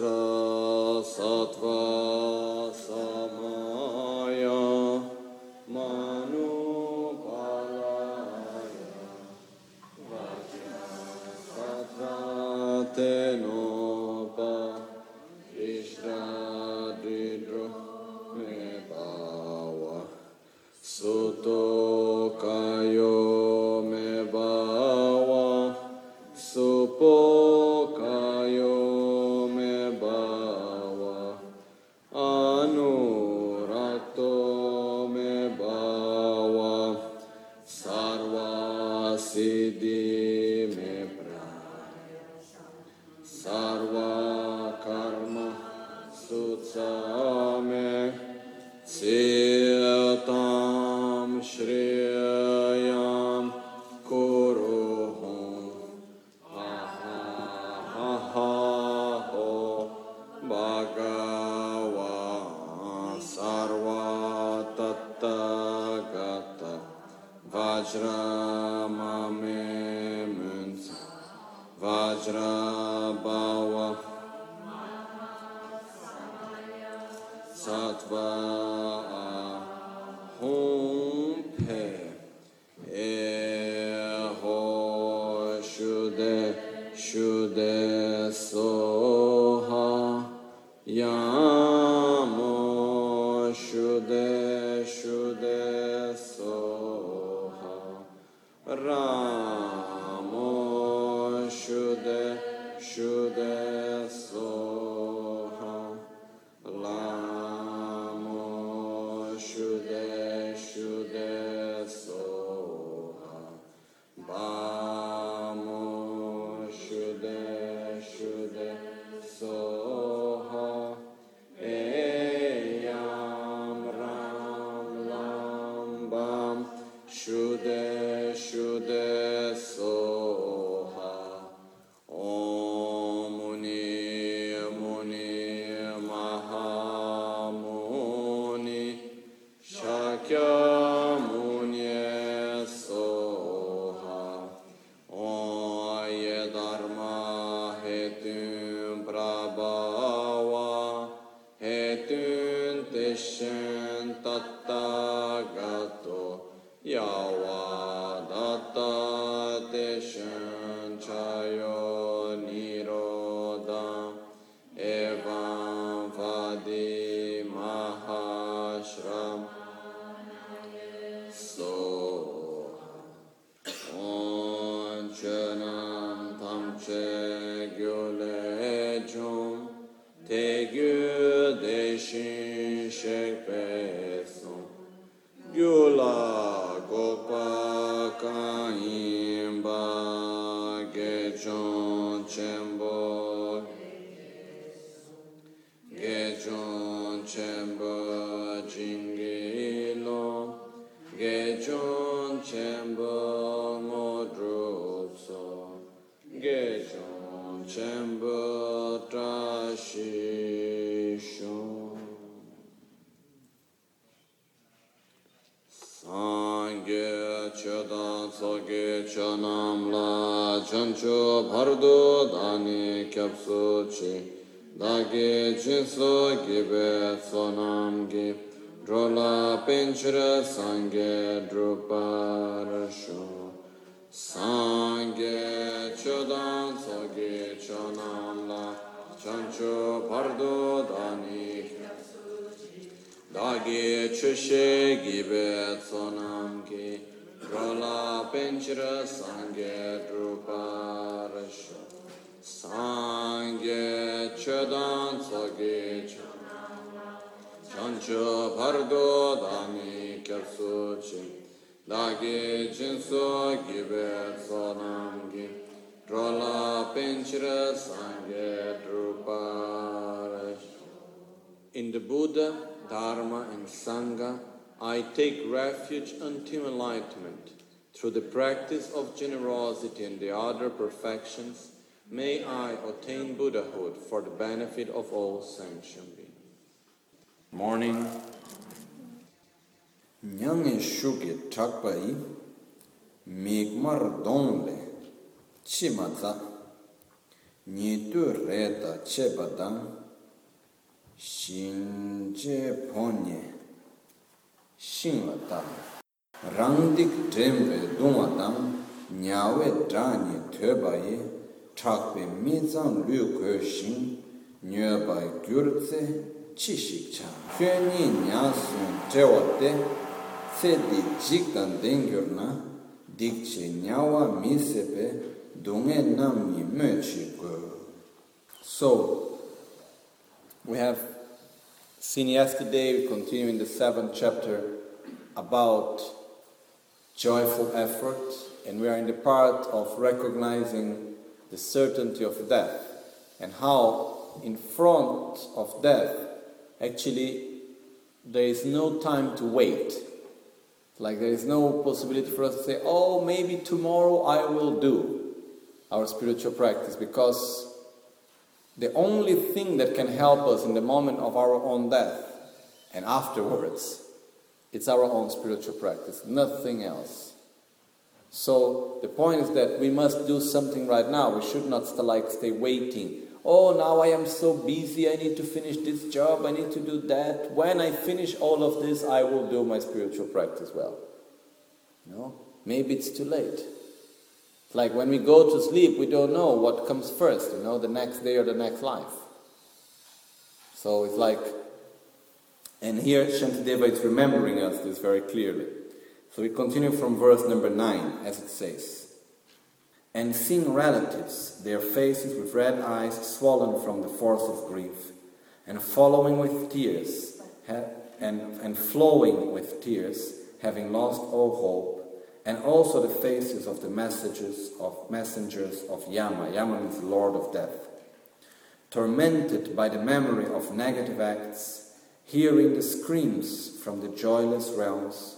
vajra Chi Dagi Jinso Gibe Sonam Gi Drola Pinchra Sangye Druparasho Sangye Chodan Soge Chonam La Chancho Bhardo Dani. Dagi Chushe Gibe Sonam Gi Drola Pinchra Sangye Druparasho Sangye Chodan Soge Chancho Bhardo Dani Kyapsuchi Dagi Jinso Gibe Sonam Gi Drola Pinchra Sangye Druparash In the Buddha, Dharma and Sangha, I take refuge until enlightenment. Through the practice of generosity and the other perfections, May I attain Buddhahood for the benefit of all sentient beings. Morning. Nyang shuki thakpai mikmar dongle chimata nitu reta chebadang shinje ponye shinlata rangdik drembe dungatang nyawe dhani thobaye dung wa dang nya we dra ni the ba ye chak be mi zang lu ko shin nye ba gyur tse chi shik cha che te se di na dik che nya wa mi se pe So, we have seen yesterday, we continue in the seventh chapter about joyful effort, and we are in the part of recognizing the certainty of death and how, in front of death, actually, there is no time to wait. Like there is no possibility for us to say, oh, maybe tomorrow I will do our spiritual practice because the only thing that can help us in the moment of our own death and afterwards it's our own spiritual practice nothing else so the point is that we must do something right now. We should not like stay waiting. Oh now i am so busy. I need to finish this job. I need to do that. When i finish all of this i will do my spiritual practice well. No maybe it's too late. Like when we go to sleep, we don't know what comes first, you know, the next day or the next life. So it's like, and here Shantideva is remembering us this very clearly. So we continue from verse number 9, as it says. And seeing relatives, their faces with red eyes swollen from the force of grief, and following with tears, and, and flowing with tears, having lost all hope, and also the faces of the messages of messengers of Yama. Yama means Lord of Death. Tormented by the memory of negative acts, hearing the screams from the joyless realms,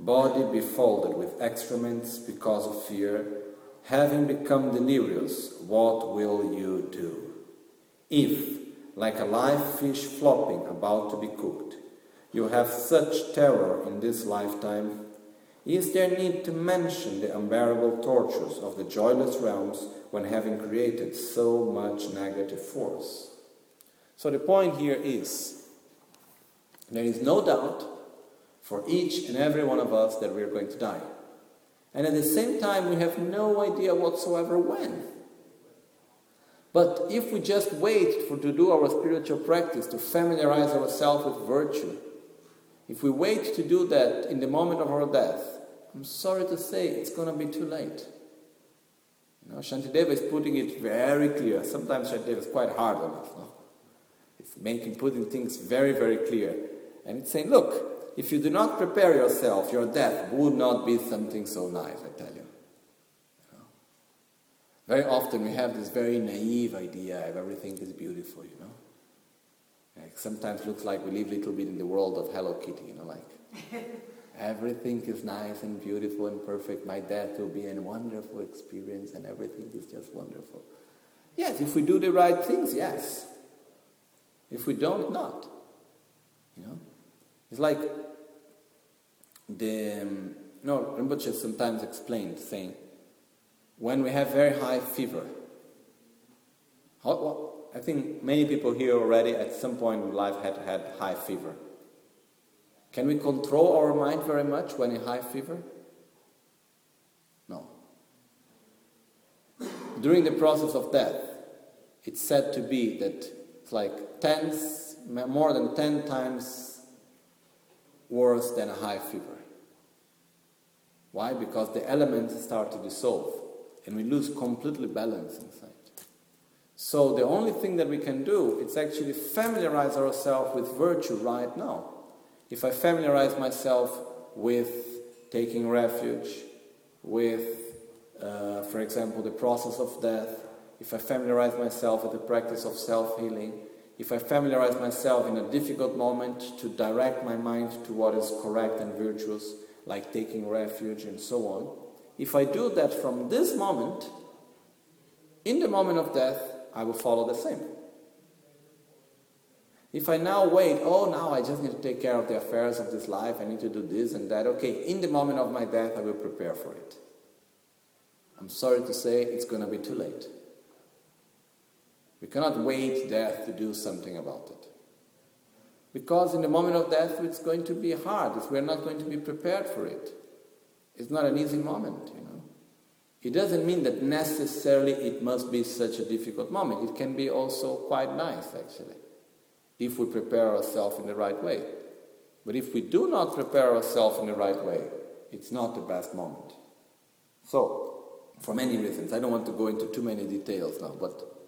body befolded with excrements because of fear, having become delirious, what will you do? If, like a live fish flopping about to be cooked, you have such terror in this lifetime, is there need to mention the unbearable tortures of the joyless realms when having created so much negative force? So the point here is there is no doubt for each and every one of us that we are going to die. And at the same time, we have no idea whatsoever when. But if we just wait for to do our spiritual practice, to familiarize ourselves with virtue, if we wait to do that in the moment of our death, I'm sorry to say it's going to be too late. You know, Shantideva is putting it very clear. Sometimes Shantideva is quite hard on us. No? It's making, putting things very, very clear. And it's saying, look, if you do not prepare yourself, your death would not be something so nice, I tell you. Very often we have this very naive idea of everything is beautiful, you know. Like sometimes looks like we live a little bit in the world of Hello Kitty, you know, like everything is nice and beautiful and perfect. My death will be a wonderful experience and everything is just wonderful. Yes, if we do the right things, yes. If we don't, not. You know? It's like the, um, no, Rinpoche sometimes explained, saying, when we have very high fever, how, well, I think many people here already at some point in life had had high fever. Can we control our mind very much when in high fever? No. During the process of death, it's said to be that it's like tens, more than 10 times worse than a high fever. Why? Because the elements start to dissolve and we lose completely balance inside. So the only thing that we can do is actually familiarize ourselves with virtue right now. If I familiarize myself with taking refuge, with, uh, for example, the process of death, if I familiarize myself with the practice of self healing, if I familiarize myself in a difficult moment to direct my mind to what is correct and virtuous, like taking refuge and so on, if I do that from this moment, in the moment of death, I will follow the same. If I now wait, oh, now I just need to take care of the affairs of this life, I need to do this and that, okay, in the moment of my death, I will prepare for it. I'm sorry to say it's going to be too late. We cannot wait death to do something about it. Because in the moment of death, it's going to be hard. If we're not going to be prepared for it. It's not an easy moment, you know. It doesn't mean that necessarily it must be such a difficult moment. It can be also quite nice, actually, if we prepare ourselves in the right way. But if we do not prepare ourselves in the right way, it's not the best moment. So, for many reasons, I don't want to go into too many details now, but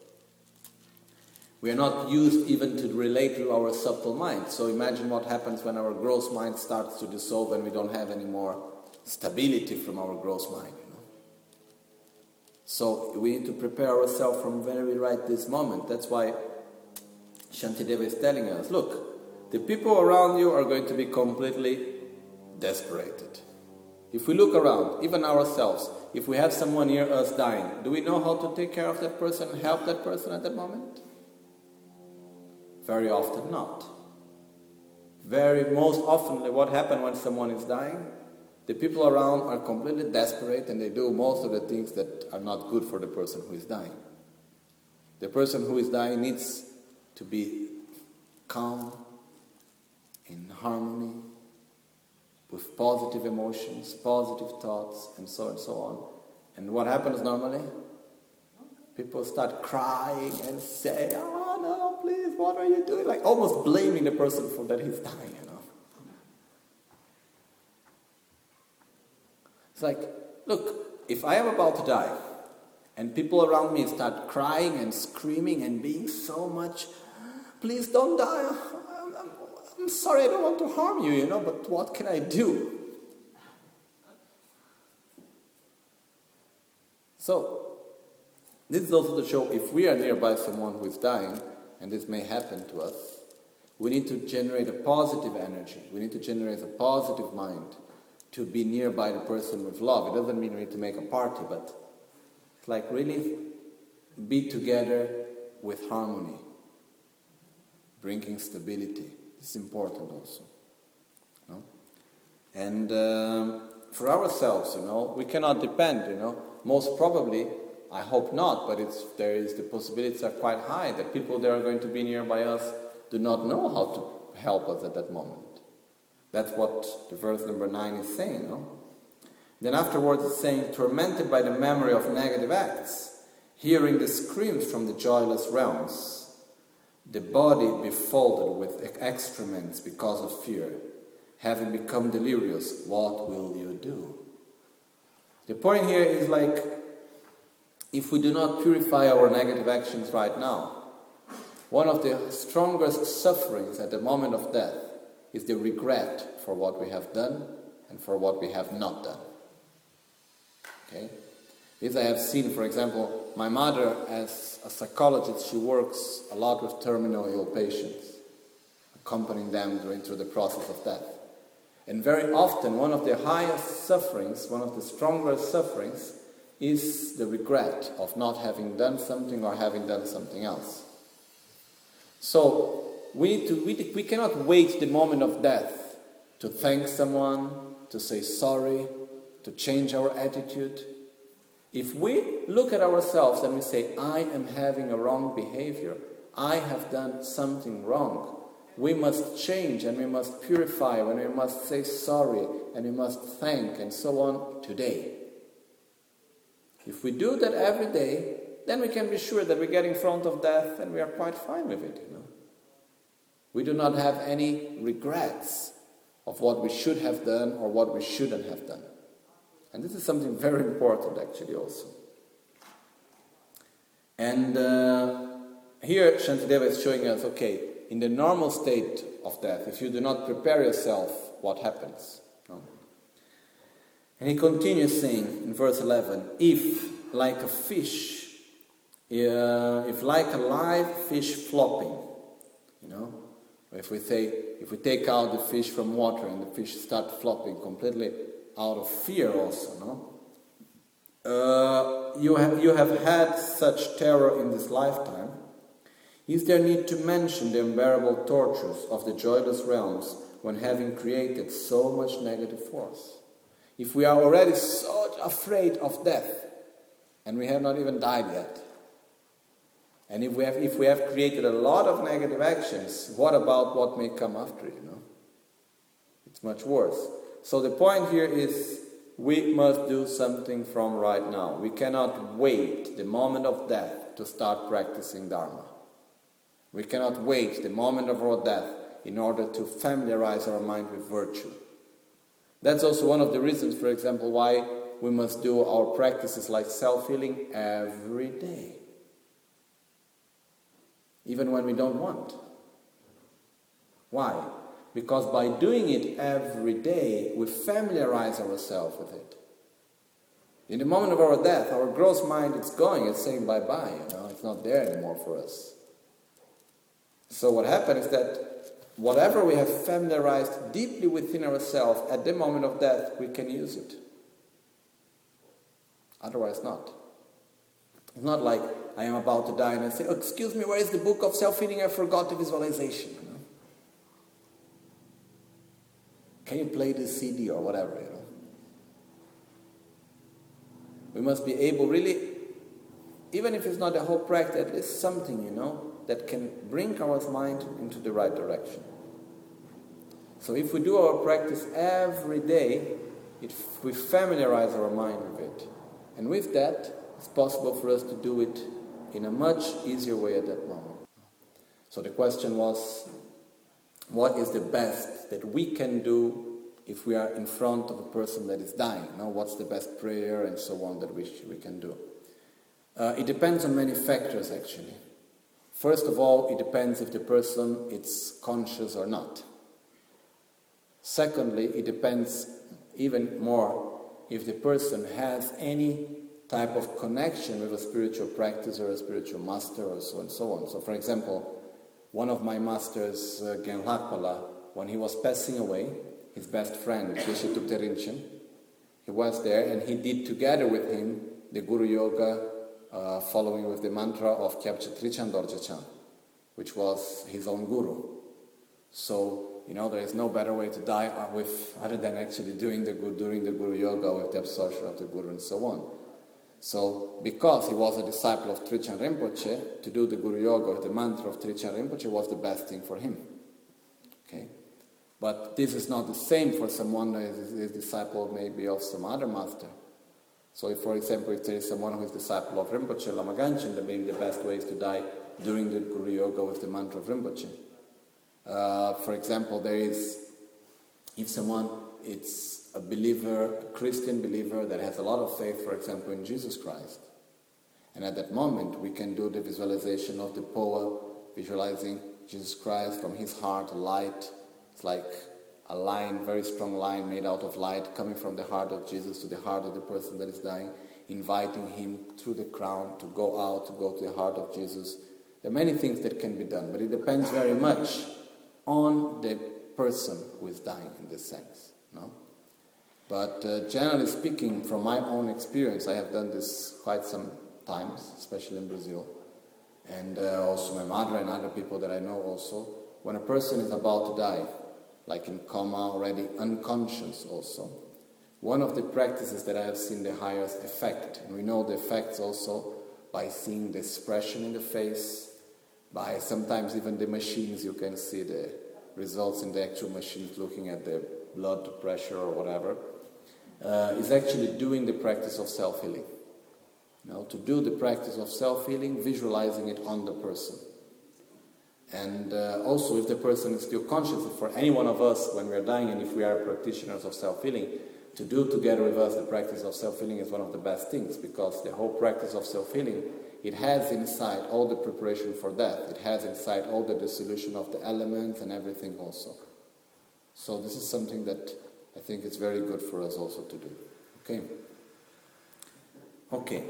we are not used even to relate to our subtle mind. So imagine what happens when our gross mind starts to dissolve and we don't have any more stability from our gross mind. You know? So we need to prepare ourselves from very right this moment. That's why Shantideva is telling us, look, the people around you are going to be completely desperated. If we look around, even ourselves, if we have someone near us dying, do we know how to take care of that person and help that person at that moment? Very often not. Very most often, what happens when someone is dying? The people around are completely desperate and they do most of the things that are not good for the person who is dying. The person who is dying needs to be calm, in harmony, with positive emotions, positive thoughts, and so and so on. And what happens normally? People start crying and say, "Oh no, please, what are you doing?" Like almost blaming the person for that he's dying. You know. It's like, look, if I am about to die, and people around me start crying and screaming and being so much, please don't die. I'm, sorry, I don't want to harm you, you know, but what can I do? So, this is also to show if we are nearby someone who is dying, and this may happen to us, we need to generate a positive energy. We need to generate a positive mind to be nearby the person with love. It doesn't mean we need to make a party, but it's like really be together with harmony, bringing stability. It's important also. And um, for ourselves, you know, we cannot depend, you know. Most probably, I hope not, but it's, there is the possibilities are quite high that people that are going to be nearby us do not know how to help us at that moment. That's what the verse number 9 is saying. No? Then afterwards it's saying, tormented by the memory of negative acts, hearing the screams from the joyless realms, the body befolded with excrements because of fear, having become delirious, what will you do? The point here is like, if we do not purify our negative actions right now, one of the strongest sufferings at the moment of death is the regret for what we have done and for what we have not done. Okay? This I have seen, for example, my mother, as a psychologist, she works a lot with terminal ill patients, accompanying them during through the process of death. And very often, one of the highest sufferings, one of the strongest sufferings, is the regret of not having done something or having done something else. So, we, need to, we, we cannot wait the moment of death to thank someone, to say sorry, to change our attitude. If we look at ourselves and we say, I am having a wrong behavior, I have done something wrong, we must change and we must purify and we must say sorry and we must thank and so on today. If we do that every day, then we can be sure that we get in front of death and we are quite fine with it. You know? We do not have any regrets of what we should have done or what we shouldn't have done. And this is something very important, actually, also. And uh, here Shantideva is showing us okay, in the normal state of death, if you do not prepare yourself, what happens? And he continues saying in verse 11 if, like a fish, uh, if like a live fish flopping, you know, if we say, if we take out the fish from water and the fish start flopping completely out of fear also, no? Uh, you, have, you have had such terror in this lifetime. Is there need to mention the unbearable tortures of the joyless realms when having created so much negative force? If we are already so afraid of death, and we have not even died yet, And if we have, if we have created a lot of negative actions, what about what may come after, you know? It's much worse. So the point here is we must do something from right now. We cannot wait the moment of death to start practicing Dharma. We cannot wait the moment of our death in order to familiarize our mind with virtue. That's also one of the reasons, for example, why we must do our practices like self healing every day, even when we don't want. Why? Because by doing it every day, we familiarize ourselves with it. In the moment of our death, our gross mind is going, it's saying bye bye, you know, it's not there anymore for us. So what happens is that whatever we have familiarized deeply within ourselves at the moment of death, we can use it. Otherwise, not. It's not like I am about to die and I say, oh, Excuse me, where is the book of self healing? I forgot the visualization. You know? Can you play this CD or whatever? You know? We must be able, really, even if it's not the whole practice, at least something, you know, that can bring our mind into the right direction. So if we do our practice every day, it, we familiarize our mind with it. And with that, it's possible for us to do it in a much easier way at that moment. So the question was, what is the best that we can do if we are in front of a person that is dying? Now, what's the best prayer and so on that we, we can do? Uh, it depends on many factors, actually. First of all, it depends if the person is conscious or not. Secondly, it depends even more if the person has any type of connection with a spiritual practice or a spiritual master or so and so on. So, for example, one of my masters, uh, Genlakpala, when he was passing away, his best friend, Thupte he was there and he did together with him the Guru Yoga uh, following with the mantra of Kyabje Trijang Dorje which was his own guru. So you know, there is no better way to die with other than actually doing the doing the Guru Yoga with the absorption of the Guru and so on. So, because he was a disciple of Trijang Rinpoche, to do the Guru Yoga with the mantra of Trijang Rinpoche was the best thing for him. Okay? But this is not the same for someone that is a disciple maybe of some other master. So, if, for example, if there is someone who is disciple of Rinpoche, Lama Gangchen, then maybe the best way is to die during the Guru Yoga with the mantra of Rinpoche. Uh, for example, there is, if someone is a believer, a Christian believer that has a lot of faith, for example, in Jesus Christ, and at that moment we can do the visualization of the power, visualizing Jesus Christ from his heart, light. It's like a line, very strong line made out of light coming from the heart of Jesus to the heart of the person that is dying, inviting him through the crown to go out, to go to the heart of Jesus. There are many things that can be done, but it depends very much on the person who is dying in this sense. No? But uh, generally speaking, from my own experience, I have done this quite some times, especially in Brazil, and uh, also my mother and other people that I know also. When a person is about to die, like in coma, already unconscious also, one of the practices that I have seen the highest effect, and we know the effects also by seeing the expression in the face, by sometimes even the machines, you can see the results in the actual machines looking at the blood pressure or whatever, uh, is actually doing the practice of self healing. You know, to do the practice of self healing, visualizing it on the person. And uh, also, if the person is still conscious, for any one of us when we are dying, and if we are practitioners of self healing, to do together with us the practice of self healing is one of the best things because the whole practice of self healing it has inside all the preparation for death. It has inside all the dissolution of the elements and everything also. So this is something that I think is very good for us also to do. Okay? Okay,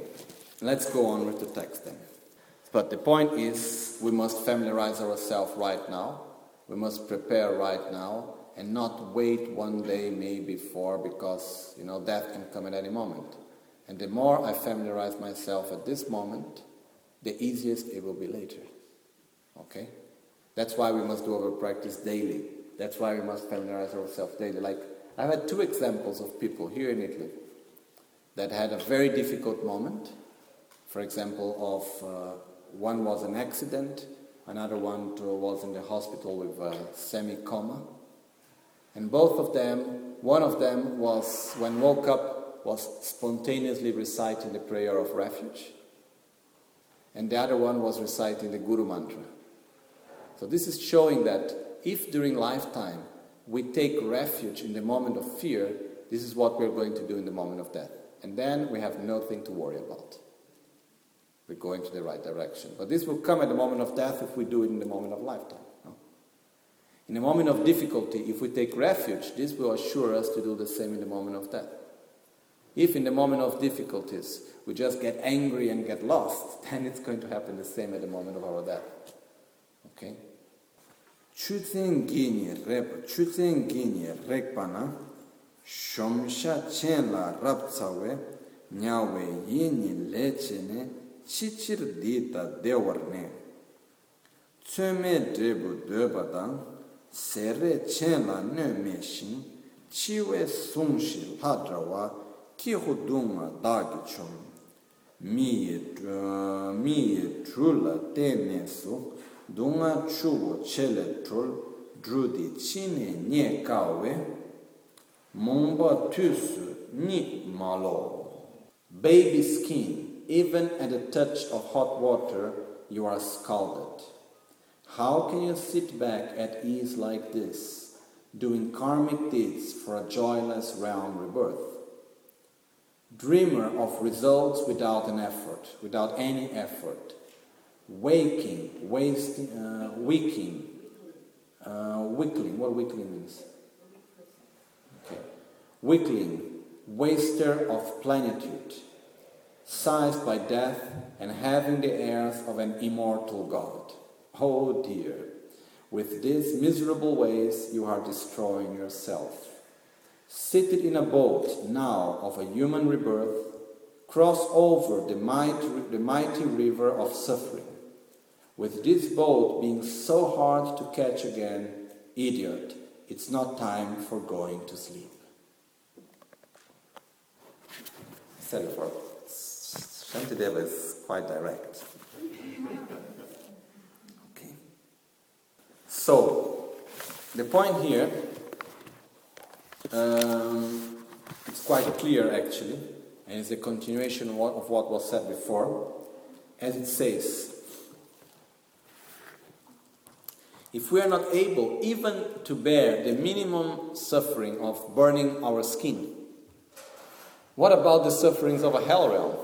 let's go on with the text then. But the point is, we must familiarize ourselves right now. We must prepare right now and not wait one day, maybe before, because you know death can come at any moment. And the more I familiarize myself at this moment, the easiest it will be later. Okay? That's why we must do our practice daily. That's why we must familiarize ourselves daily. Like, I've had two examples of people here in Italy that had a very difficult moment. For example, of uh, one was an accident, another one was in the hospital with a semi coma. And both of them, one of them was, when woke up, was spontaneously reciting the prayer of refuge. And the other one was reciting the Guru Mantra. So this is showing that if during lifetime we take refuge in the moment of fear, this is what we're going to do in the moment of death. And then we have nothing to worry about. We're going to the right direction. But this will come at the moment of death if we do it in the moment of lifetime. No? In the moment of difficulty, if we take refuge, this will assure us to do the same in the moment of death. If in the moment of difficulties we just get angry and get lost, then it's going to happen the same at the moment of our death. Okay? Chutsen gini rep, rekpana, shomsha chen la rap nyawe yini leche chichir di ta dewar ne tsume drebu deba dang sere chen la ne me shin chiwe sung shi hadra wa ki hu dunga dagi chung mi ye mi ye tru la te me su dunga chu wo che le tru dru di chi ne nye ka we mongba tu su ni ma lo baby skin even at a touch of hot water you are scalded how can you sit back at ease like this doing karmic deeds for a joyless realm rebirth dreamer of results without an effort without any effort waking, wasting, uh, waking, uh, weakling. What weakling means? Okay. Weakling, waster of plenitude, seized by death and having the airs of an immortal God. Oh dear, with these miserable ways you are destroying yourself. Seated in a boat now of a human rebirth, cross over the mighty, the mighty river of suffering with this boat being so hard to catch again, idiot, it's not time for going to sleep. For Shantideva is quite direct. Okay. So, the point here, um, it's quite clear actually, and it's a continuation of what was said before, as it says, if we are not able even to bear the minimum suffering of burning our skin, what about the sufferings of a hell realm?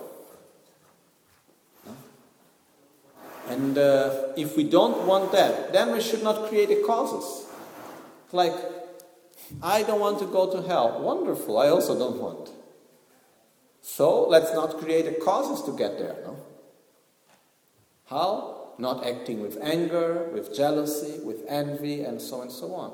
And uh, if we don't want that, then we should not create the causes. Like, I don't want to go to hell. Wonderful, I also don't want. So let's not create the causes to get there. No? How? not acting with anger, with jealousy, with envy, and so on and so on.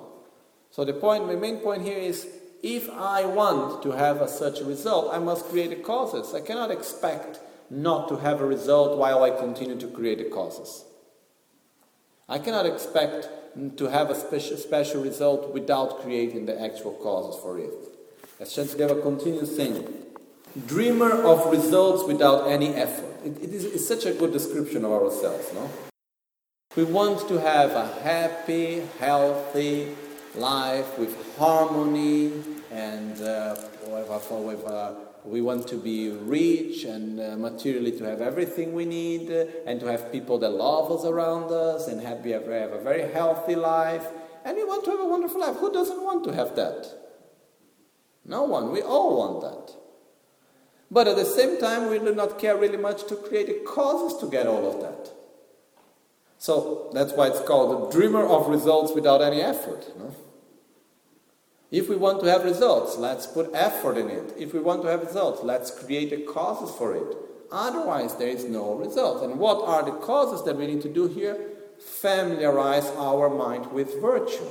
So the point, the main point here is, if I want to have a such a result, I must create the causes. I cannot expect not to have a result while I continue to create the causes. I cannot expect to have a special, special result without creating the actual causes for it. As Shantideva continues saying, dreamer of results without any effort. It, it is it's such a good description of ourselves, no? We want to have a happy, healthy life with harmony and uh, with, uh, we want to be rich and uh, materially to have everything we need uh, and to have people that love us around us and have, have a very healthy life. And we want to have a wonderful life. Who doesn't want to have that? No one. We all want that. But at the same time, we do not care really much to create the causes to get all of that. So that's why it's called the dreamer of results without any effort. If we want to have results, let's put effort in it. If we want to have results, let's create the causes for it. Otherwise, there is no result. And what are the causes that we need to do here? Familiarize our mind with virtue.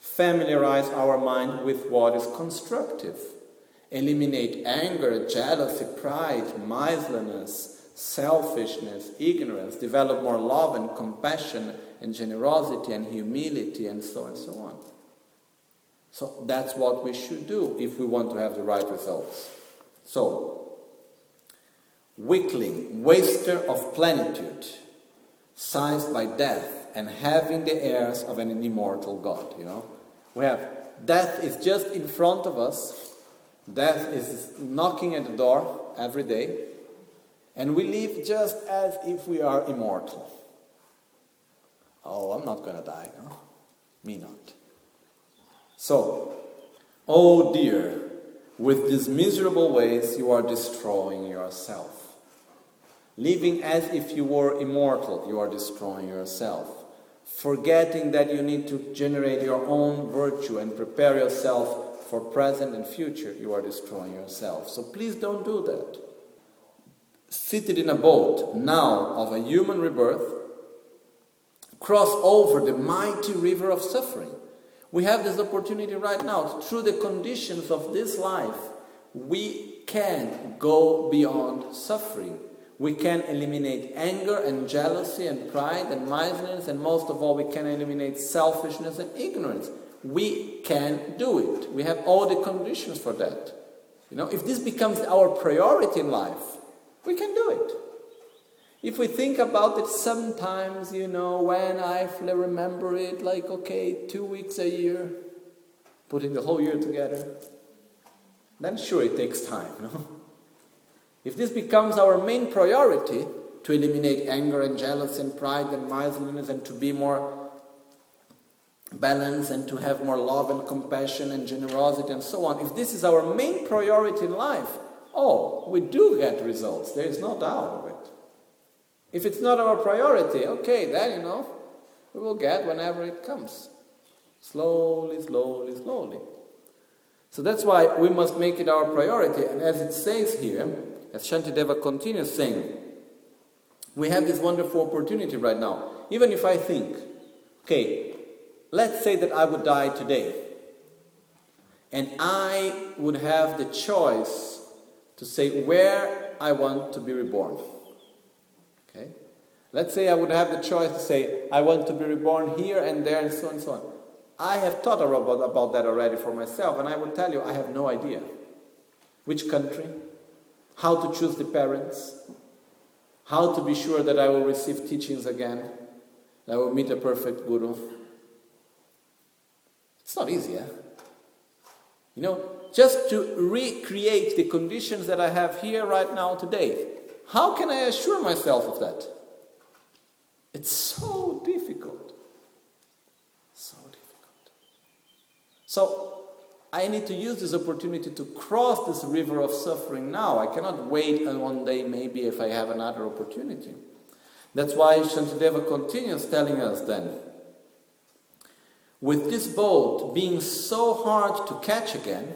Familiarize our mind with what is constructive eliminate anger, jealousy, pride, miserliness, selfishness, ignorance, develop more love and compassion and generosity and humility and so on and so on. So that's what we should do if we want to have the right results. So, weakling, waster of plenitude, sized by death and having the airs of an immortal God, you know. We have death is just in front of us. Death is knocking at the door every day. And we live just as if we are immortal. Oh, I'm not going to die, no? Me not. So, oh dear, with these miserable ways you are destroying yourself. Living as if you were immortal, you are destroying yourself. Forgetting that you need to generate your own virtue and prepare yourself for present and future, you are destroying yourself. So please don't do that. Seated in a boat now of a human rebirth, cross over the mighty river of suffering. We have this opportunity right now. Through the conditions of this life, we can go beyond suffering. We can eliminate anger and jealousy and pride and miserliness, and most of all, we can eliminate selfishness and ignorance. We can do it. We have all the conditions for that. You know, if this becomes our priority in life, we can do it. If we think about it sometimes, you know, when I remember it, like, okay, two weeks a year, putting the whole year together, then sure it takes time, no? If this becomes our main priority, to eliminate anger and jealousy and pride and miserliness and to be more balanced and to have more love and compassion and generosity and so on, if this is our main priority in life, oh, we do get results. There is no doubt. If it's not our priority, okay, then you know, we will get whenever it comes. Slowly, slowly, slowly. So that's why we must make it our priority. And as it says here, as Shantideva continues saying, we have this wonderful opportunity right now. Even if I think, okay, let's say that I would die today, and I would have the choice to say where I want to be reborn. Okay? Let's say I would have the choice to say, I want to be reborn here and there and so on and so on. I have thought about, about that already for myself, and I will tell you, I have no idea. Which country? how to choose the parents, how to be sure that I will receive teachings again, that I will meet a perfect guru. It's not easy, eh? You know, just to recreate the conditions that I have here right now today. How can I assure myself of that? It's so difficult. So difficult. So, I need to use this opportunity to cross this river of suffering now. I cannot wait and one day maybe if I have another opportunity. That's why Shantideva continues telling us then. With this boat being so hard to catch again,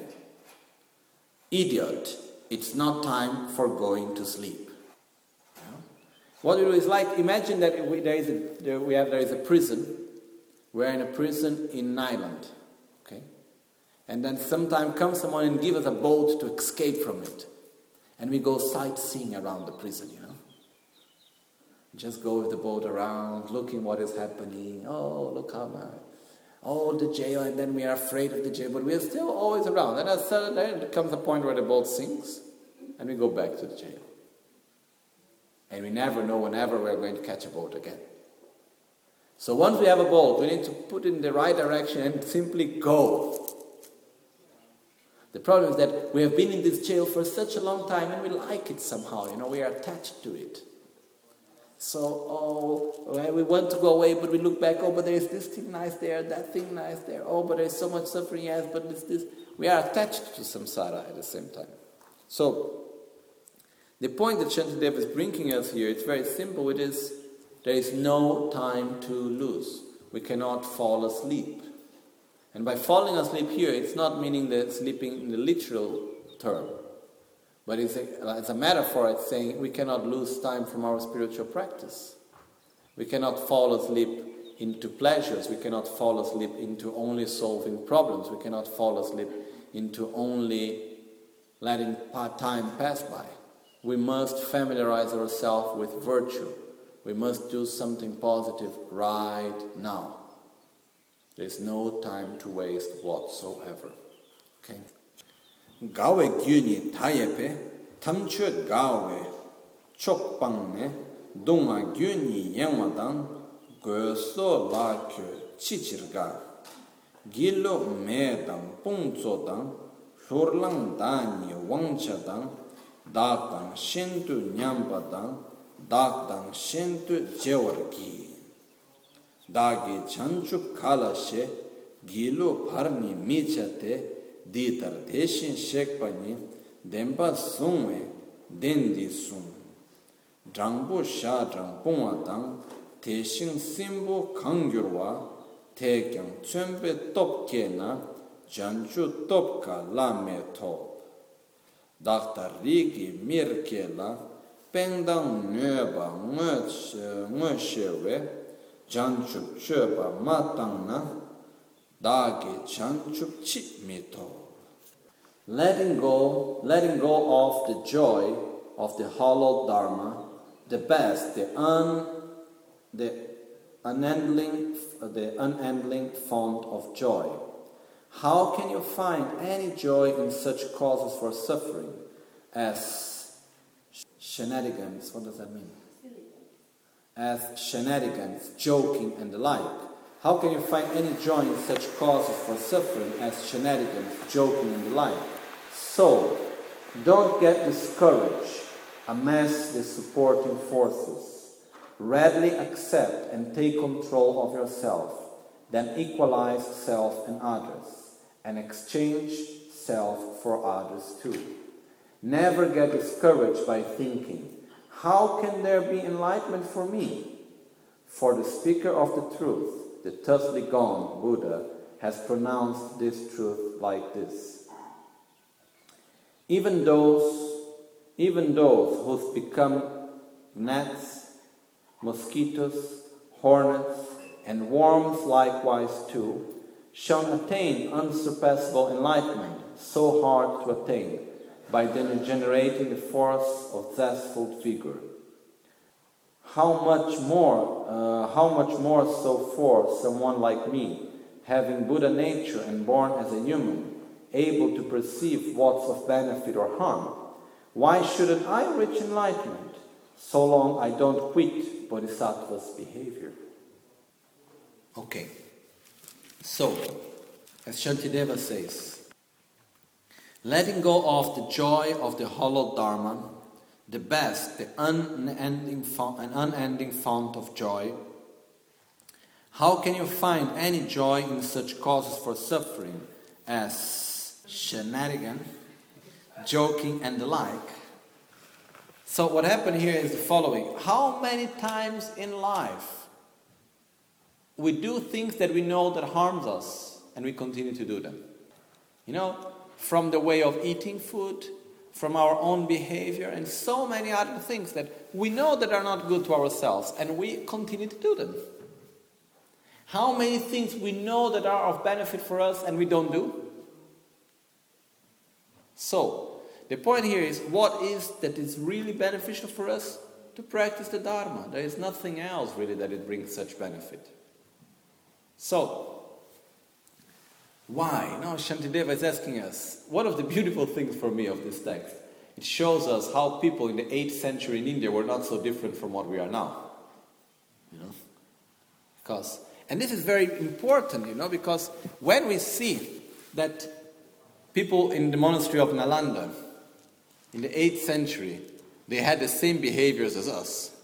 idiot, it's not time for going to sleep. What it is like, imagine that we, there is a, there, we have, there is a prison. We're in a prison in Nyland. And then sometime comes someone and give us a boat to escape from it. And we go sightseeing around the prison, you know. Just go with the boat around, looking what is happening. Oh, look how nice. Oh, the jail, and then we are afraid of the jail, but we are still always around. And then there comes a point where the boat sinks, and we go back to the jail. And we never know whenever we're going to catch a boat again. So once we have a boat, we need to put it in the right direction and simply go. The problem is that we have been in this jail for such a long time and we like it somehow, you know, we are attached to it. So, oh, we want to go away, but we look back, oh, but there's this thing nice there, that thing nice there, oh, but there's so much suffering, yes, but it's this. We are attached to samsara at the same time. So, the point that Shantidev is bringing us here, it's very simple. It is, there is no time to lose. We cannot fall asleep. And by falling asleep here, it's not meaning the sleeping in the literal term, but it's a, it's a metaphor. It's saying we cannot lose time from our spiritual practice. We cannot fall asleep into pleasures. We cannot fall asleep into only solving problems. We cannot fall asleep into only letting time pass by. We must familiarize ourselves with virtue. We must do something positive right now. There's no time to waste whatsoever. Okay? Gawe gyuni tayepe tamche gawe chokpang ne dunga gyuni yangwa dang la kyo chi chirga gilo me dang pung tso dang lor lang da ni dang dāk dāng shēng tu ñāmbā dāng dāk dāng shēng tu jewar gī dāgi chanchuk kāla shē gīlu bharni mīcha te dītar dēshin shēkpa ñi dēmbā sūngwe dēndi sūng dāngbō shā dāngbōngwa dāng tēshīng sīmbō kāngyurwa tēkyāng chōmbē tōp kē na janchū tōp kā lā mē tōp dakta riki mir ke la pengdang nyo ba ngö shewe janchu chö ba ma dagi janchu chi me top letting go letting go of the joy of the hollow dharma the best, the un, the unending, the unending font of joy. How can you find any joy in such causes for suffering as shenanigans? What does that mean? As shenanigans, joking, and the like. How can you find any joy in such causes for suffering as shenanigans, joking, and the like? So, don't get discouraged amass the supporting forces. Readily accept and take control of yourself, then equalize self and others, and exchange self for others too. Never get discouraged by thinking, How can there be enlightenment for me? For the speaker of the truth, the thusly gone Buddha, has pronounced this truth like this. Even those even those who've become gnats, mosquitoes, hornets, and worms likewise too, shall attain unsurpassable enlightenment, so hard to attain, by then generating the force of zestful vigor. How much more, uh, how much more so for someone like me, having Buddha nature and born as a human, able to perceive what's of benefit or harm, why shouldn't I reach enlightenment so long I don't quit Bodhisattva's behavior? Okay, so as Shantideva says, letting go of the joy of the hollow Dharma, the best, the unending, an unending fount of joy. How can you find any joy in such causes for suffering as shenanigan? joking, and the like. So, what happened here is the following How many times in life we do things that we know that harms us and we continue to do them? You know, from the way of eating food, from our own behavior, and so many other things that we know that are not good to ourselves and we continue to do them. How many things we know that are of benefit for us and we don't do? So, the point here is what is that is really beneficial for us? To practice the Dharma. There is nothing else really that it brings such benefit. So, why? Now Shantideva is asking us, one of the beautiful things for me of this text, it shows us how people in the 8th century in India were not so different from what we are now. You know? Because, and this is very important, you know, because when we see that people in the monastery of Nalanda in the 8th century, they had the same behaviors as us.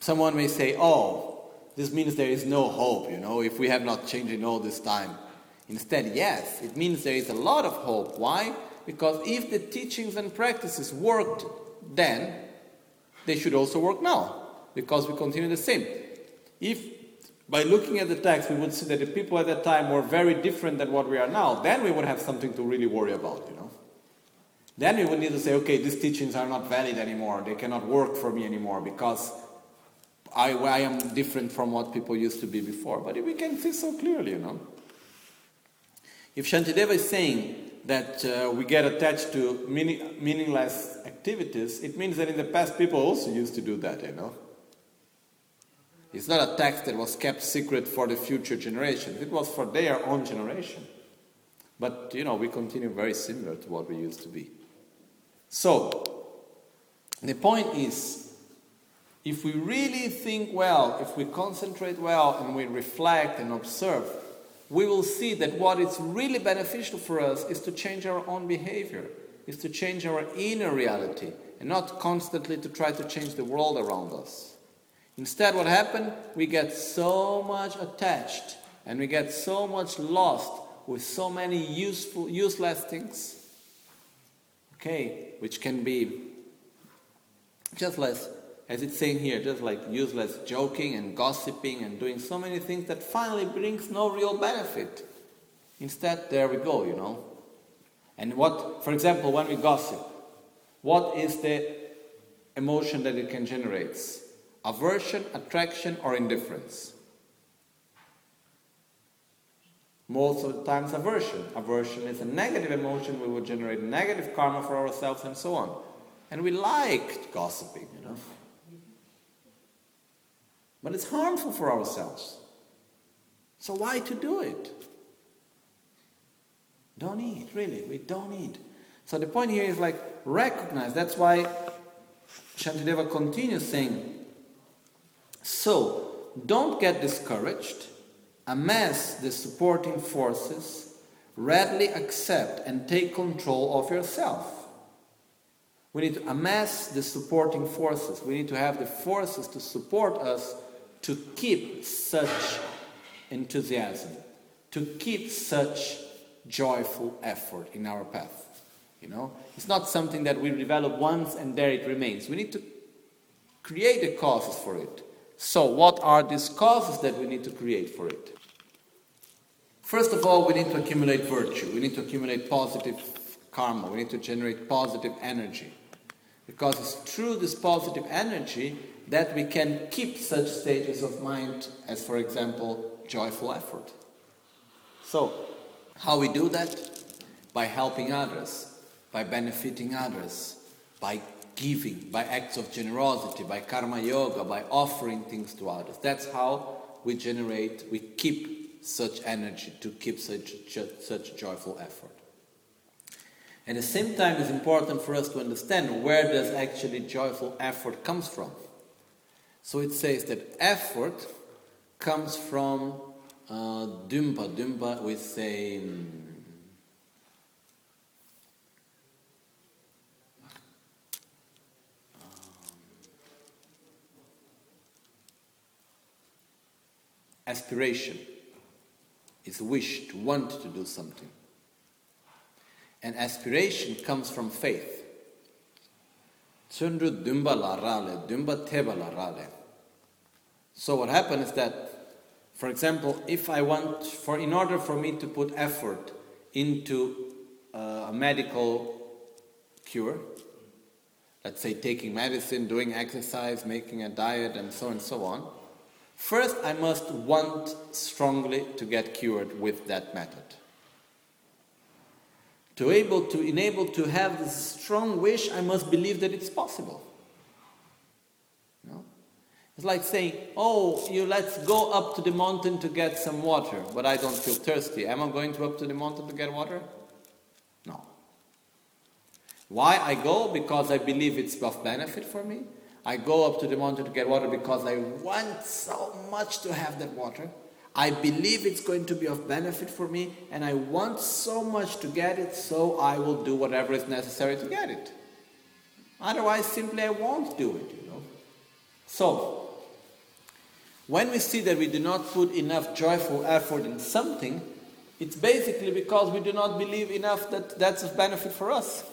Someone may say, oh, this means there is no hope, you know, if we have not changed in all this time. Instead, yes, it means there is a lot of hope. Why? Because if the teachings and practices worked then, they should also work now, because we continue the same. If by looking at the text, we would see that the people at that time were very different than what we are now. Then we would have something to really worry about, you know. Then we would need to say, okay, these teachings are not valid anymore. They cannot work for me anymore because I, I am different from what people used to be before. But we can see so clearly, you know. If Shantideva is saying that uh, we get attached to meaning, meaningless activities, it means that in the past people also used to do that, you know. It's not a text that was kept secret for the future generations. It was for their own generation. But, you know, we continue very similar to what we used to be. So, the point is if we really think well, if we concentrate well and we reflect and observe, we will see that what is really beneficial for us is to change our own behavior, is to change our inner reality, and not constantly to try to change the world around us. Instead, what happened? We get so much attached and we get so much lost with so many useful, useless things, okay, which can be just less, as it's saying here, just like useless joking and gossiping and doing so many things that finally brings no real benefit. Instead, there we go, you know. And what, for example, when we gossip, what is the emotion that it can generate? Aversion, attraction, or indifference? Most of the times, aversion. Aversion is a negative emotion, we will generate negative karma for ourselves and so on. And we like gossiping, you know. But it's harmful for ourselves. So why to do it? Don't eat, really. We don't eat. So the point here is like recognize. That's why Shantideva continues saying, so don't get discouraged, amass the supporting forces, readily accept and take control of yourself. We need to amass the supporting forces. We need to have the forces to support us to keep such enthusiasm, to keep such joyful effort in our path. You know, it's not something that we develop once and there it remains. We need to create the causes for it. So, what are these causes that we need to create for it? First of all, we need to accumulate virtue. We need to accumulate positive karma. We need to generate positive energy. Because it's through this positive energy that we can keep such stages of mind as, for example, joyful effort. So, how we do that? By helping others, by benefiting others, by giving, by acts of generosity, by karma yoga, by offering things to others. That's how we generate, we keep such energy to keep such, such joyful effort. At the same time, it's important for us to understand where does actually joyful effort comes from. So it says that effort comes from uh, dumpa. Dumpa, we say. Um, aspiration is wish to want to do something. And aspiration comes from faith. Tsundru dumba la rale, dumba teba la rale. So what happens is that, for example, if I want, for in order for me to put effort into uh, a medical cure, let's say taking medicine, doing exercise, making a diet, and so on and so on, first I must want strongly to get cured with that method to able to enable to have this strong wish, I must believe that it's possible. No? It's like saying, "Oh, you let's go up to the mountain to get some water, but I don't feel thirsty. Am I going to up to the mountain to get water?" No. Why I go? Because I believe it's of benefit for me. I go up to the mountain to get water because I want so much to have that water. I believe it's going to be of benefit for me, and I want so much to get it, so I will do whatever is necessary to get it. Otherwise, simply I won't do it, you know. So, when we see that we do not put enough joyful effort in something, it's basically because we do not believe enough that that's of benefit for us.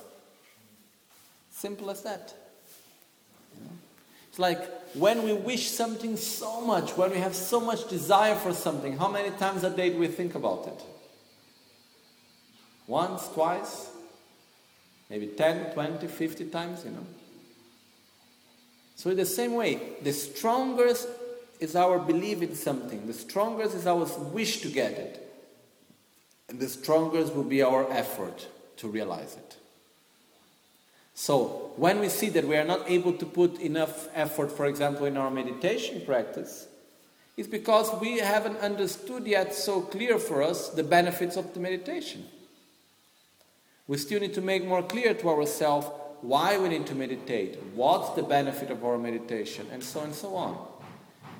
Simple as that. It's like when we wish something so much, when we have so much desire for something, how many times a day do we think about it? Once, twice, maybe 10, 20, 50 times, you know. So, in the same way, the strongest is our belief in something, the strongest is our wish to get it, and the strongest will be our effort to realize it. So, when we see that we are not able to put enough effort, for example, in our meditation practice, it's because we haven't understood yet so clear for us the benefits of the meditation. We still need to make more clear to ourselves why we need to meditate, what's the benefit of our meditation, and so on and so on.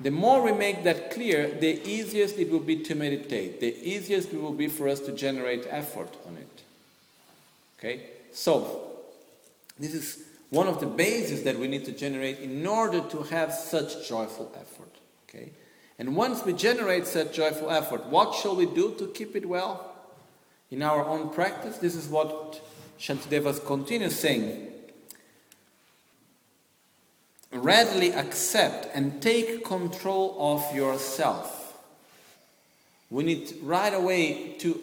The more we make that clear, the easiest it will be to meditate, the easiest it will be for us to generate effort on it. Okay? So, this is one of the bases that we need to generate in order to have such joyful effort. Okay? And once we generate such joyful effort, what shall we do to keep it well? In our own practice, this is what Shantidevas continues saying readily accept and take control of yourself. We need right away to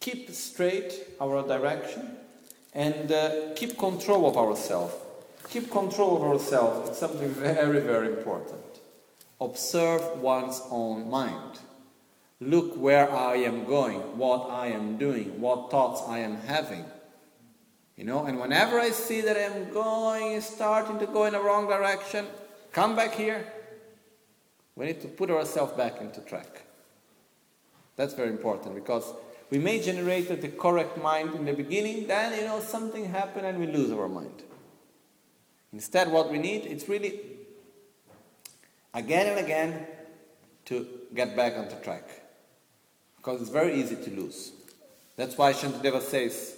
keep straight our direction and uh, keep control of ourselves. Keep control of ourselves It's something very, very important. Observe one's own mind. Look where I am going, what I am doing, what thoughts I am having. You know, and whenever I see that I'm going, starting to go in the wrong direction, come back here. We need to put ourselves back into track. That's very important because we may generate the correct mind in the beginning, then you know something happened and we lose our mind. Instead, what we need it's really again and again to get back on the track. Because it's very easy to lose. That's why Shantideva says,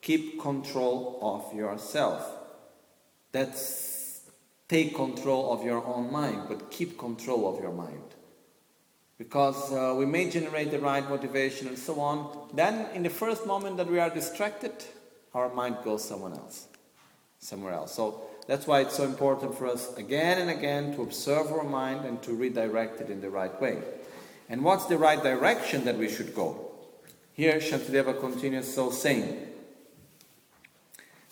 keep control of yourself. That's take control of your own mind, but keep control of your mind. Because uh, we may generate the right motivation and so on. Then, in the first moment that we are distracted, our mind goes someone else, somewhere else. So that's why it's so important for us again and again to observe our mind and to redirect it in the right way. And what's the right direction that we should go? Here, Shantideva continues so saying,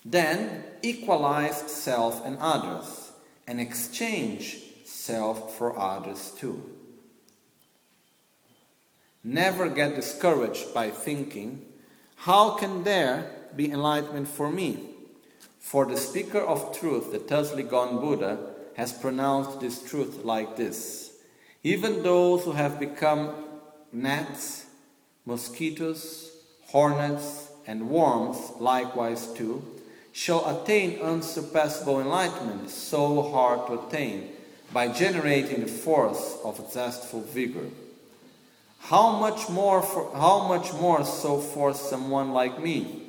then equalize self and others, and exchange self for others too. Never get discouraged by thinking, how can there be enlightenment for me? For the speaker of truth, the thusly gone Buddha, has pronounced this truth like this Even those who have become gnats, mosquitoes, hornets, and worms, likewise too, shall attain unsurpassable enlightenment, so hard to attain, by generating the force of zestful vigor. How much more for, how much more so for someone like me,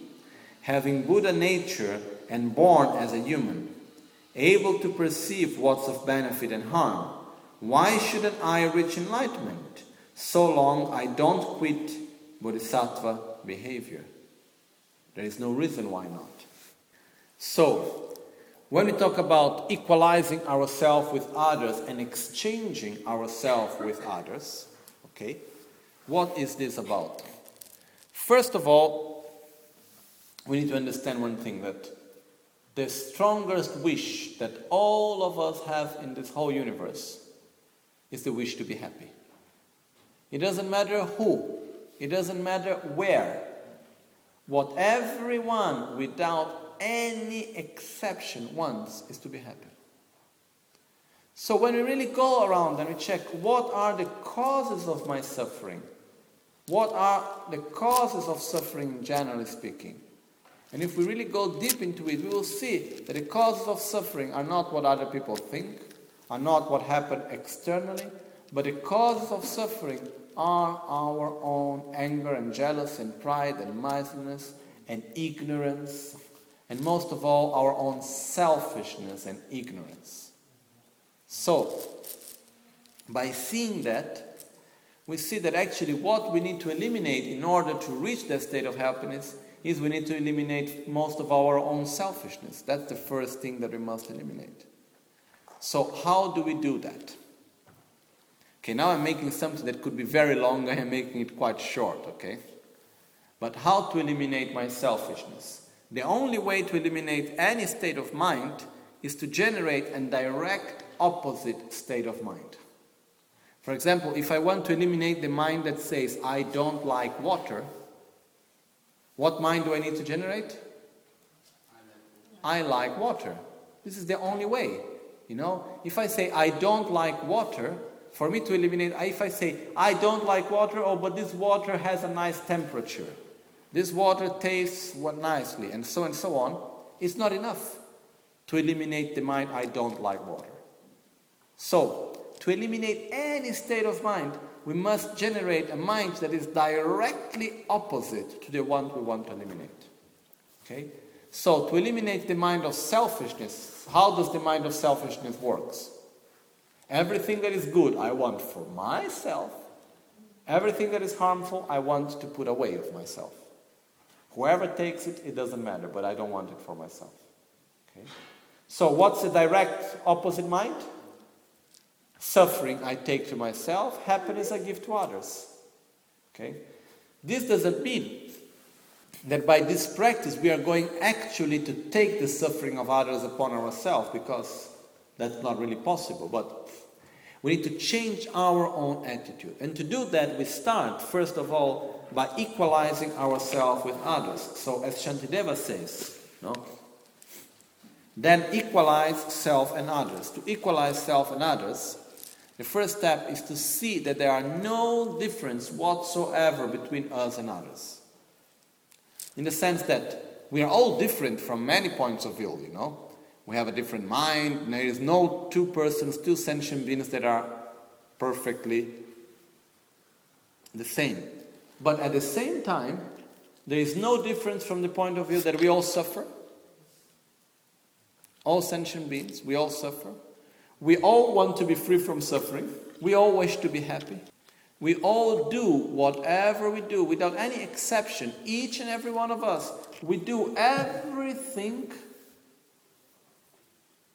having Buddha nature and born as a human, able to perceive what's of benefit and harm, why shouldn't I reach enlightenment, so long I don't quit bodhisattva behavior? There is no reason why not. So, when we talk about equalizing ourselves with others and exchanging ourselves with others, okay, what is this about? First of all, we need to understand one thing that the strongest wish that all of us have in this whole universe is the wish to be happy. It doesn't matter who, it doesn't matter where. What everyone without any exception wants is to be happy. So when we really go around and we check what are the causes of my suffering, what are the causes of suffering generally speaking, and if we really go deep into it, we will see that the causes of suffering are not what other people think, are not what happened externally, but the causes of suffering are our own anger and jealousy and pride and miserliness and ignorance and most of all, our own selfishness and ignorance. So, by seeing that, we see that actually what we need to eliminate in order to reach that state of happiness is we need to eliminate most of our own selfishness. That's the first thing that we must eliminate. So, how do we do that? Okay, now I'm making something that could be very long, I am making it quite short, okay? But how to eliminate my selfishness? The only way to eliminate any state of mind is to generate a direct opposite state of mind. For example, if I want to eliminate the mind that says, I don't like water, what mind do I need to generate? I like water. This is the only way. You know, if I say, I don't like water, for me to eliminate, if I say, I don't like water, oh, but this water has a nice temperature. This water tastes nicely, and so and so on. it's not enough to eliminate the mind I don't like water. So, to eliminate any state of mind, we must generate a mind that is directly opposite to the one we want to eliminate. Okay? So, to eliminate the mind of selfishness, how does the mind of selfishness works? Everything that is good I want for myself. Everything that is harmful I want to put away of myself. Whoever takes it, it doesn't matter, but I don't want it for myself. Okay? So, what's the direct opposite mind? Suffering I take to myself, happiness I give to others. Okay? This doesn't mean that by this practice we are going actually to take the suffering of others upon ourselves because that's not really possible. But we need to change our own attitude. And to do that, we start, first of all, by equalizing ourselves with others. So, as Shantideva says, no? Then equalize self and others. To equalize self and others, the first step is to see that there are no difference whatsoever between us and others. In the sense that we are all different from many points of view, you know. We have a different mind. There is no two persons, two sentient beings that are perfectly the same. But at the same time, there is no difference from the point of view that we all suffer. All sentient beings, we all suffer. We all want to be free from suffering. We all wish to be happy. We all do whatever we do without any exception. Each and every one of us, we do everything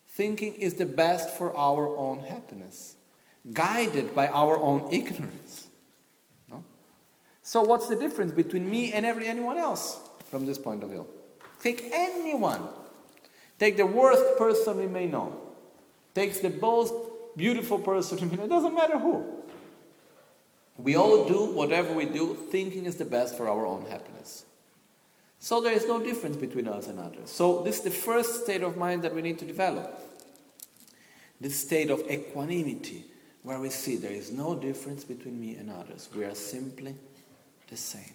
thinking is the best for our own happiness, guided by our own ignorance. No? So, what's the difference between me and every anyone else from this point of view? Take anyone. Take the worst person we may know. Take the most beautiful person. It doesn't matter who. We all do whatever we do, thinking is the best for our own happiness. So there is no difference between us and others. So this is the first state of mind that we need to develop. This state of equanimity, where we see there is no difference between me and others. We are simply the same.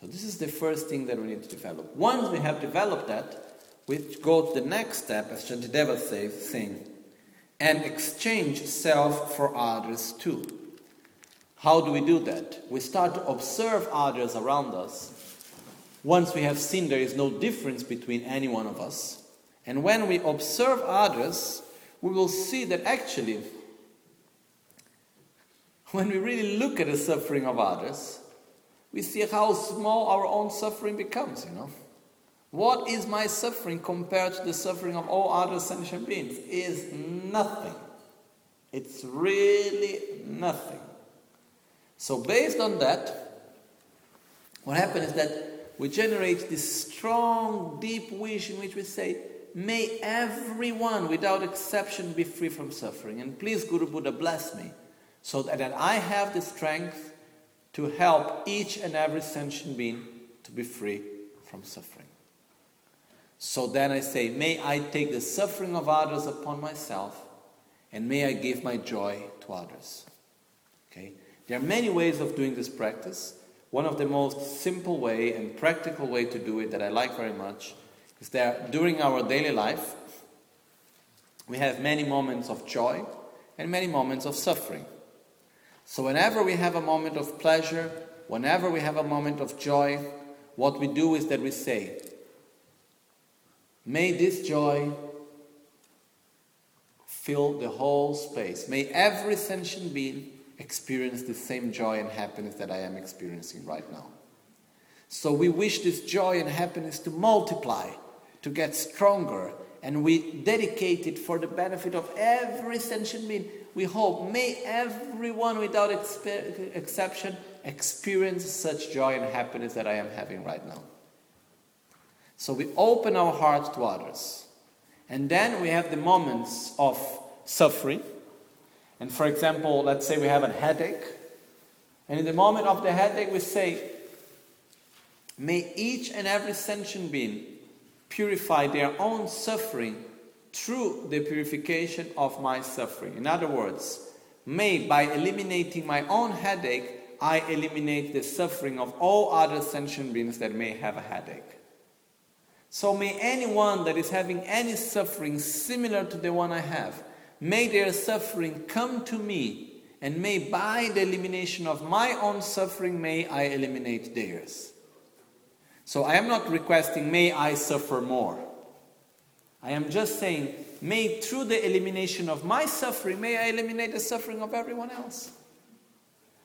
So this is the first thing that we need to develop. Once we have developed that, we go to the next step, as Shantideva says, saying, and exchange self for others too. How do we do that? We start to observe others around us. Once we have seen there is no difference between any one of us, and when we observe others, we will see that actually, when we really look at the suffering of others, we see how small our own suffering becomes, you know. What is my suffering compared to the suffering of all other sentient beings? Is nothing. It's really nothing. So, based on that, what happens is that we generate this strong, deep wish in which we say, May everyone, without exception, be free from suffering. And please, Guru Buddha, bless me so that I have the strength to help each and every sentient being to be free from suffering. So then I say, May I take the suffering of others upon myself, and may I give my joy to others. Okay? There are many ways of doing this practice. One of the most simple way and practical way to do it that I like very much is that during our daily life, we have many moments of joy and many moments of suffering. So, whenever we have a moment of pleasure, whenever we have a moment of joy, what we do is that we say, May this joy fill the whole space. May every sentient being experience the same joy and happiness that I am experiencing right now. So we wish this joy and happiness to multiply to get stronger, and we dedicate it for the benefit of every sentient being. We hope, may everyone without exception experience such joy and happiness that I am having right now. So we open our heart to others. And then we have the moments of suffering. And for example, let's say we have a headache. And in the moment of the headache, we say, May each and every sentient being purify their own suffering through the purification of my suffering. In other words, may by eliminating my own headache, I eliminate the suffering of all other sentient beings that may have a headache. So may anyone that is having any suffering similar to the one I have, may their suffering come to me, and may by the elimination of my own suffering, may I eliminate theirs. So I am not requesting, may I suffer more. I am just saying, may through the elimination of my suffering, may I eliminate the suffering of everyone else.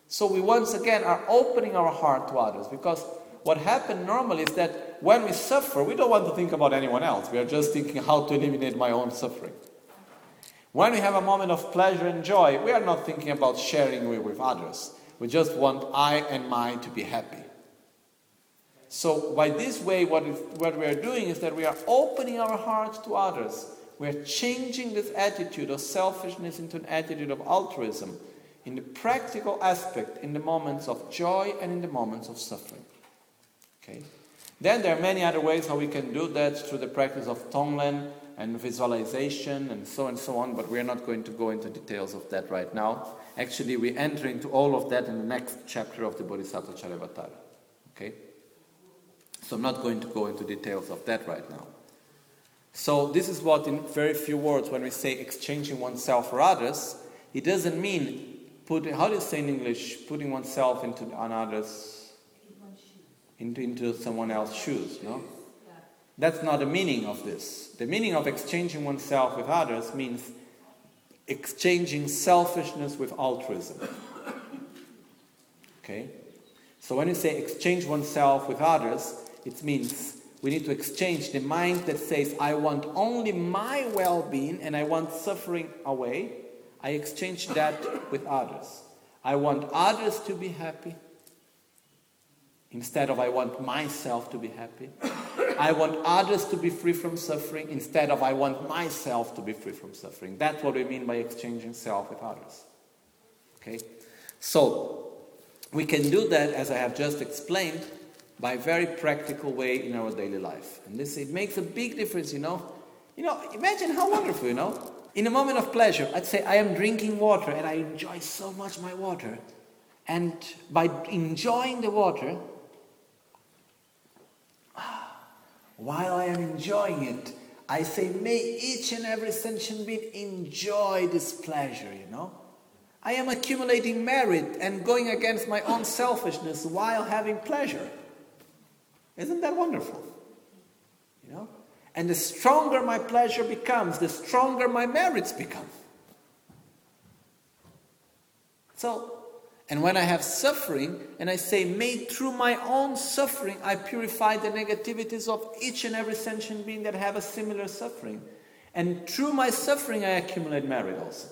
So we once again are opening our heart to others because what happens normally is that when we suffer, we don't want to think about anyone else. We are just thinking how to eliminate my own suffering. When we have a moment of pleasure and joy, we are not thinking about sharing it with others. We just want I and mine to be happy. So, by this way, what, what we are doing is that we are opening our hearts to others. We are changing this attitude of selfishness into an attitude of altruism in the practical aspect, in the moments of joy and in the moments of suffering. Okay? Then there are many other ways how we can do that through the practice of Tonglen and visualization and so and so on, but we're not going to go into details of that right now. Actually, we enter into all of that in the next chapter of the Bodhisattvacharyavatara. Okay? So I'm not going to go into details of that right now. So this is what, in very few words, when we say exchanging oneself for others, it doesn't mean putting. How do you say in English? Putting oneself into another's, into into someone else's shoes. No, that's not the meaning of this. The meaning of exchanging oneself with others means exchanging selfishness with altruism. Okay? So when you say exchange oneself with others, it means we need to exchange the mind that says, I want only my well being and I want suffering away. I exchange that with others. I want others to be happy instead of I want myself to be happy. I want others to be free from suffering instead of I want myself to be free from suffering. That's what we mean by exchanging self with others. Okay? So, we can do that as I have just explained by a very practical way in our daily life. And this it makes a big difference, you know. You know, imagine how wonderful, you know. In a moment of pleasure, I'd say I am drinking water and I enjoy so much my water. And by enjoying the water, while I am enjoying it, I say, may each and every sentient being enjoy this pleasure, you know. I am accumulating merit and going against my own selfishness while having pleasure. Isn't that wonderful? You know? And the stronger my pleasure becomes, the stronger my merits become. So, and when I have suffering, and I say, may through my own suffering I purify the negativities of each and every sentient being that have a similar suffering. And through my suffering I accumulate merit also.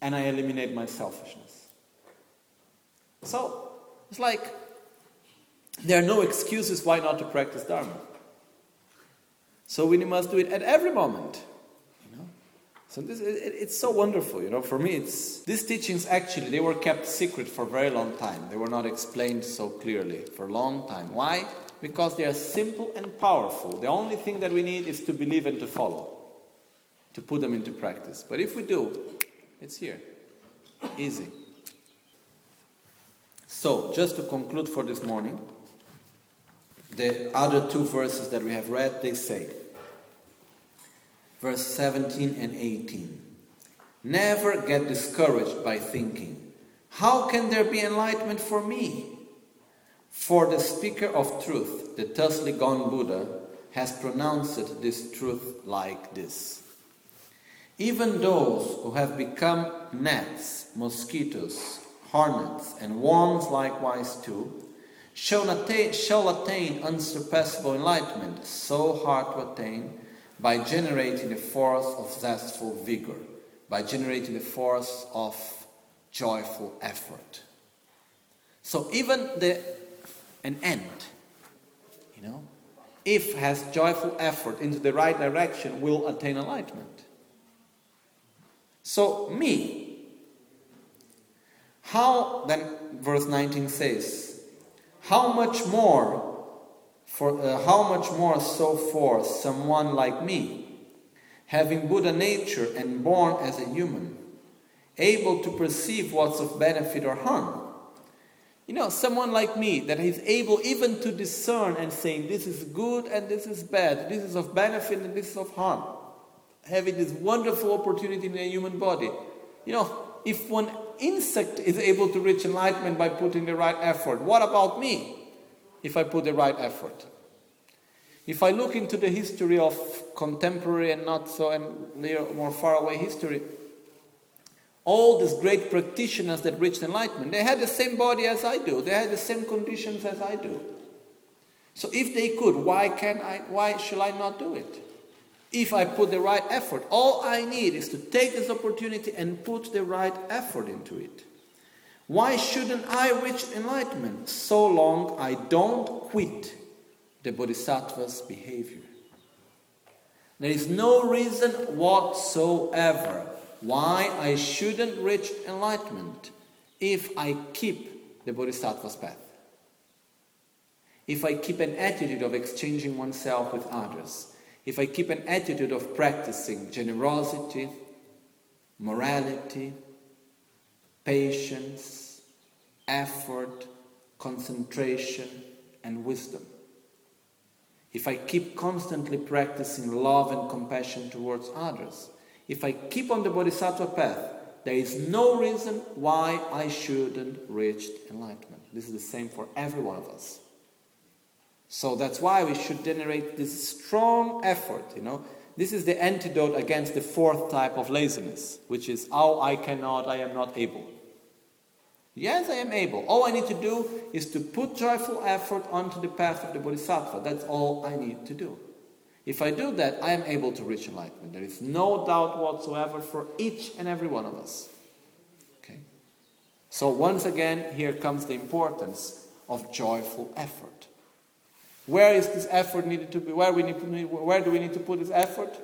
And I eliminate my selfishness. So, it's like there are no excuses why not to practice Dharma. So we must do it at every moment. So this, it, it's so wonderful, you know. For me, it's these teachings actually they were kept secret for a very long time. They were not explained so clearly for a long time. Why? Because they are simple and powerful. The only thing that we need is to believe and to follow, to put them into practice. But if we do, it's here, easy. So, just to conclude for this morning the other two verses that we have read, they say, verse 17 and 18 Never get discouraged by thinking, How can there be enlightenment for me? For the speaker of truth, the thusly gone Buddha, has pronounced this truth like this. Even those who have become gnats, mosquitoes, hornets, and worms likewise too, shall attain, shall attain unsurpassable enlightenment, so hard to attain, by generating the force of zestful vigor, by generating the force of joyful effort. So even the an end, you know, if has joyful effort into the right direction, will attain enlightenment. So me, how then verse 19 says, how much more for uh, how much more so for someone like me, having Buddha nature and born as a human, able to perceive what's of benefit or harm. You know, someone like me that is able even to discern and saying this is good and this is bad, this is of benefit and this is of harm. Having this wonderful opportunity in a human body. You know, if one insect is able to reach enlightenment by putting the right effort, what about me if I put the right effort? If I look into the history of contemporary and not so and more far away history, all these great practitioners that reached enlightenment, they had the same body as I do. They had the same conditions as I do. So if they could, why can I why should I not do it? If I put the right effort, all I need is to take this opportunity and put the right effort into it. Why shouldn't I reach enlightenment so long I don't quit the bodhisattva's behavior? There is no reason whatsoever why I shouldn't reach enlightenment if I keep the bodhisattva's path. If I keep an attitude of exchanging oneself with others, if I keep an attitude of practicing generosity, morality, patience, effort, concentration, and wisdom. If I keep constantly practicing love and compassion towards others, if I keep on the bodhisattva path, there is no reason why I shouldn't reach enlightenment. This is the same for every one of us. So that's why we should generate this strong effort, you know. This is the antidote against the fourth type of laziness, which is, oh, I cannot, I am not able. Yes, I am able. All I need to do is to put joyful effort onto the path of the Bodhisattva. That's all I need to do. If I do that, I am able to reach enlightenment. There is no doubt whatsoever for each and every one of us. Okay? So, once again, here comes the importance of joyful effort. Where is this effort needed to be? Where, we need to, where do we need to put this effort?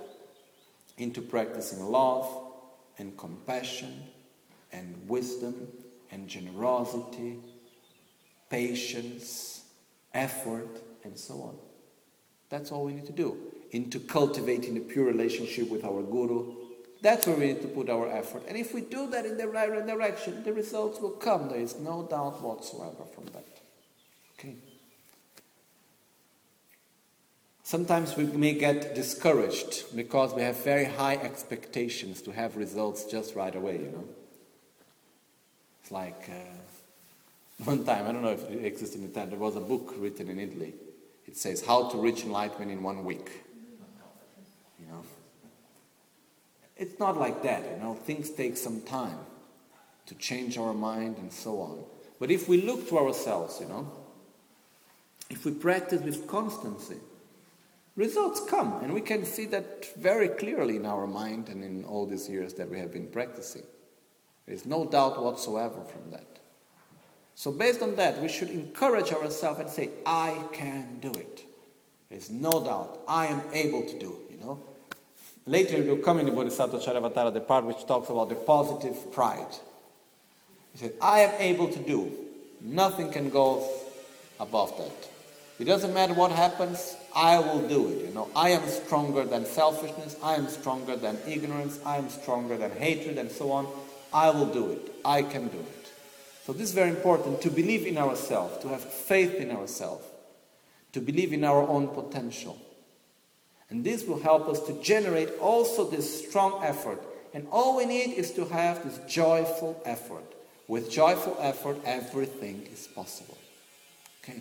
Into practicing love and compassion and wisdom and generosity, patience, effort, and so on. That's all we need to do. Into cultivating a pure relationship with our Guru. That's where we need to put our effort. And if we do that in the right direction, the results will come. There is no doubt whatsoever from that. Okay. Sometimes we may get discouraged because we have very high expectations to have results just right away, you know. It's like uh, one time, I don't know if it exists in Italy, there was a book written in Italy it says how to reach enlightenment in one week. You know, it's not like that. You know, things take some time to change our mind and so on. But if we look to ourselves, you know, if we practice with constancy, results come, and we can see that very clearly in our mind and in all these years that we have been practicing. There is no doubt whatsoever from that. So, based on that, we should encourage ourselves and say, I can do it. There's no doubt. I am able to do it, you know. Later, we'll come in the Bodhisattvacharyavatara, the part which talks about the positive pride. He said, I am able to do. Nothing can go above that. It doesn't matter what happens, I will do it. You know, I am stronger than selfishness, I am stronger than ignorance, I am stronger than hatred, and so on. I will do it. I can do it. So this is very important to believe in ourselves, to have faith in ourselves, to believe in our own potential. And this will help us to generate also this strong effort. And all we need is to have this joyful effort. With joyful effort, everything is possible. Okay.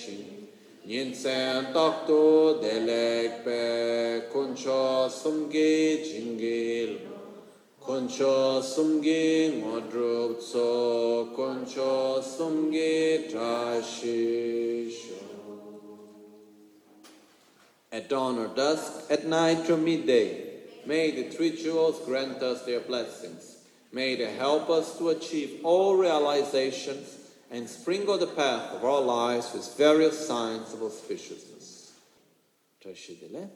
Nintsen takto delek pe kuncho sumgi jingil Koncho sumgi ngodrup tso, koncho sumgi trashisho. At dawn or dusk, at night or midday, may the three jewels grant us their blessings. May they help us to achieve all realizations and sprinkle the path of our lives with various signs of auspiciousness. trashidile.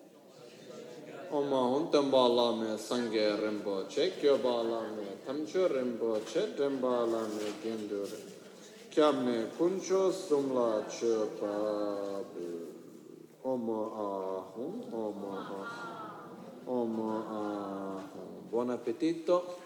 Oma huntamba la me sangye rinpo che, kyoba la me tamcho rinpo che, drenpa me gendu rinpo. Kyab me kuncho sumla che pa Omo ahum, omo ahum, omo ahum. Buon appetito.